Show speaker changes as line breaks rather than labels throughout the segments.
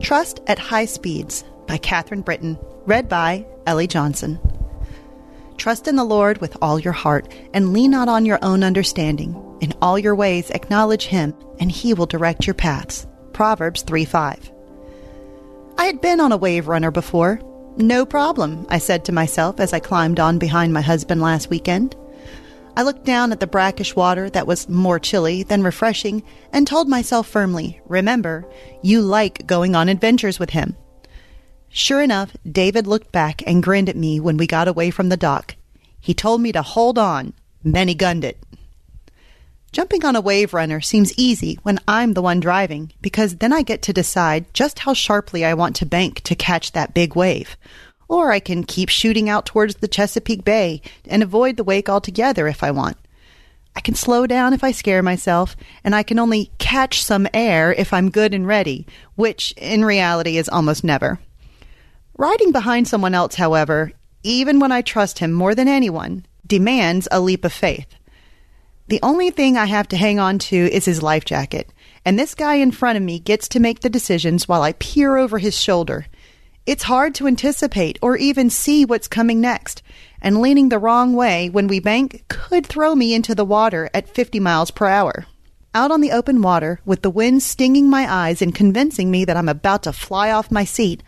Trust at High Speeds by Katherine Britton, read by Ellie Johnson. Trust in the Lord with all your heart and lean not on your own understanding. In all your ways acknowledge him, and he will direct your paths. Proverbs 3 5. I had been on a wave runner before. No problem, I said to myself as I climbed on behind my husband last weekend. I looked down at the brackish water that was more chilly than refreshing and told myself firmly, Remember, you like going on adventures with him. Sure enough, David looked back and grinned at me when we got away from the dock. He told me to hold on, then he gunned it. Jumping on a wave runner seems easy when I'm the one driving because then I get to decide just how sharply I want to bank to catch that big wave. Or I can keep shooting out towards the Chesapeake Bay and avoid the wake altogether if I want. I can slow down if I scare myself, and I can only catch some air if I'm good and ready, which in reality is almost never. Riding behind someone else, however, even when I trust him more than anyone, demands a leap of faith. The only thing I have to hang on to is his life jacket, and this guy in front of me gets to make the decisions while I peer over his shoulder. It's hard to anticipate or even see what's coming next, and leaning the wrong way when we bank could throw me into the water at 50 miles per hour. Out on the open water, with the wind stinging my eyes and convincing me that I'm about to fly off my seat,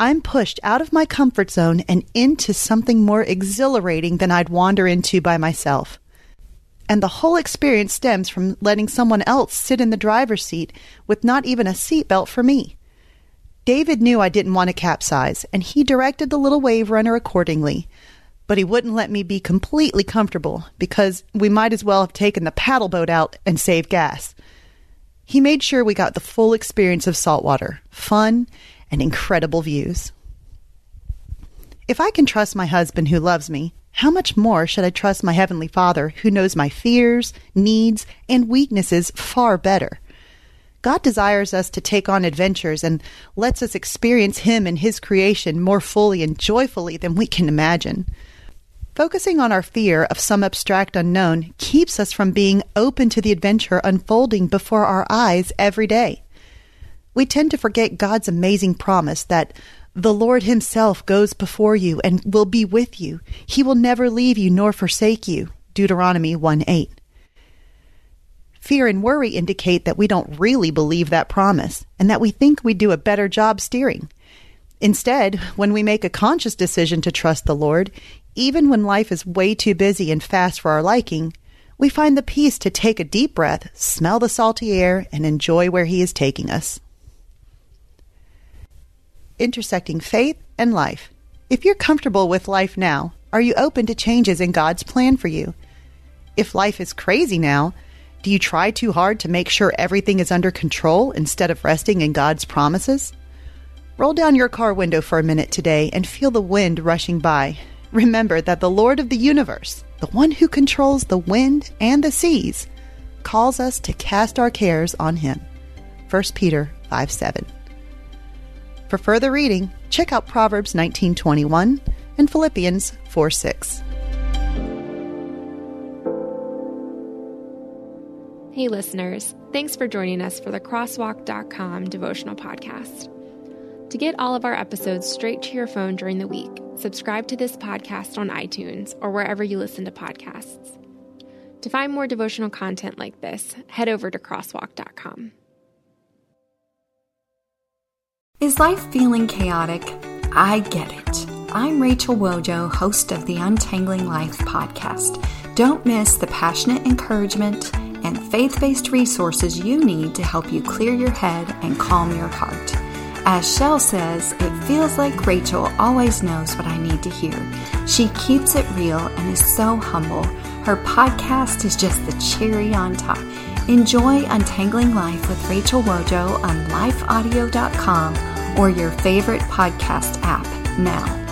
I'm pushed out of my comfort zone and into something more exhilarating than I'd wander into by myself. And the whole experience stems from letting someone else sit in the driver's seat with not even a seatbelt for me. David knew I didn't want to capsize, and he directed the little wave runner accordingly. But he wouldn't let me be completely comfortable because we might as well have taken the paddle boat out and saved gas. He made sure we got the full experience of saltwater fun and incredible views. If I can trust my husband who loves me, how much more should I trust my Heavenly Father who knows my fears, needs, and weaknesses far better? God desires us to take on adventures and lets us experience Him and His creation more fully and joyfully than we can imagine. Focusing on our fear of some abstract unknown keeps us from being open to the adventure unfolding before our eyes every day. We tend to forget God's amazing promise that the Lord Himself goes before you and will be with you. He will never leave you nor forsake you. Deuteronomy 1 8. Fear and worry indicate that we don't really believe that promise and that we think we do a better job steering. Instead, when we make a conscious decision to trust the Lord, even when life is way too busy and fast for our liking, we find the peace to take a deep breath, smell the salty air, and enjoy where He is taking us intersecting faith and life. If you're comfortable with life now, are you open to changes in God's plan for you? If life is crazy now, do you try too hard to make sure everything is under control instead of resting in God's promises? Roll down your car window for a minute today and feel the wind rushing by. Remember that the Lord of the universe, the one who controls the wind and the seas, calls us to cast our cares on him. 1 Peter 5 7. For further reading, check out Proverbs 19:21 and Philippians 4:6.
Hey listeners, thanks for joining us for the crosswalk.com devotional podcast. To get all of our episodes straight to your phone during the week, subscribe to this podcast on iTunes or wherever you listen to podcasts. To find more devotional content like this, head over to crosswalk.com.
Is life feeling chaotic? I get it. I'm Rachel Wojo, host of the Untangling Life podcast. Don't miss the passionate encouragement faith based resources you need to help you clear your head and calm your heart. As Shell says, it feels like Rachel always knows what I need to hear. She keeps it real and is so humble. Her podcast is just the cherry on top. Enjoy Untangling Life with Rachel Wojo on lifeaudio.com or your favorite podcast app now.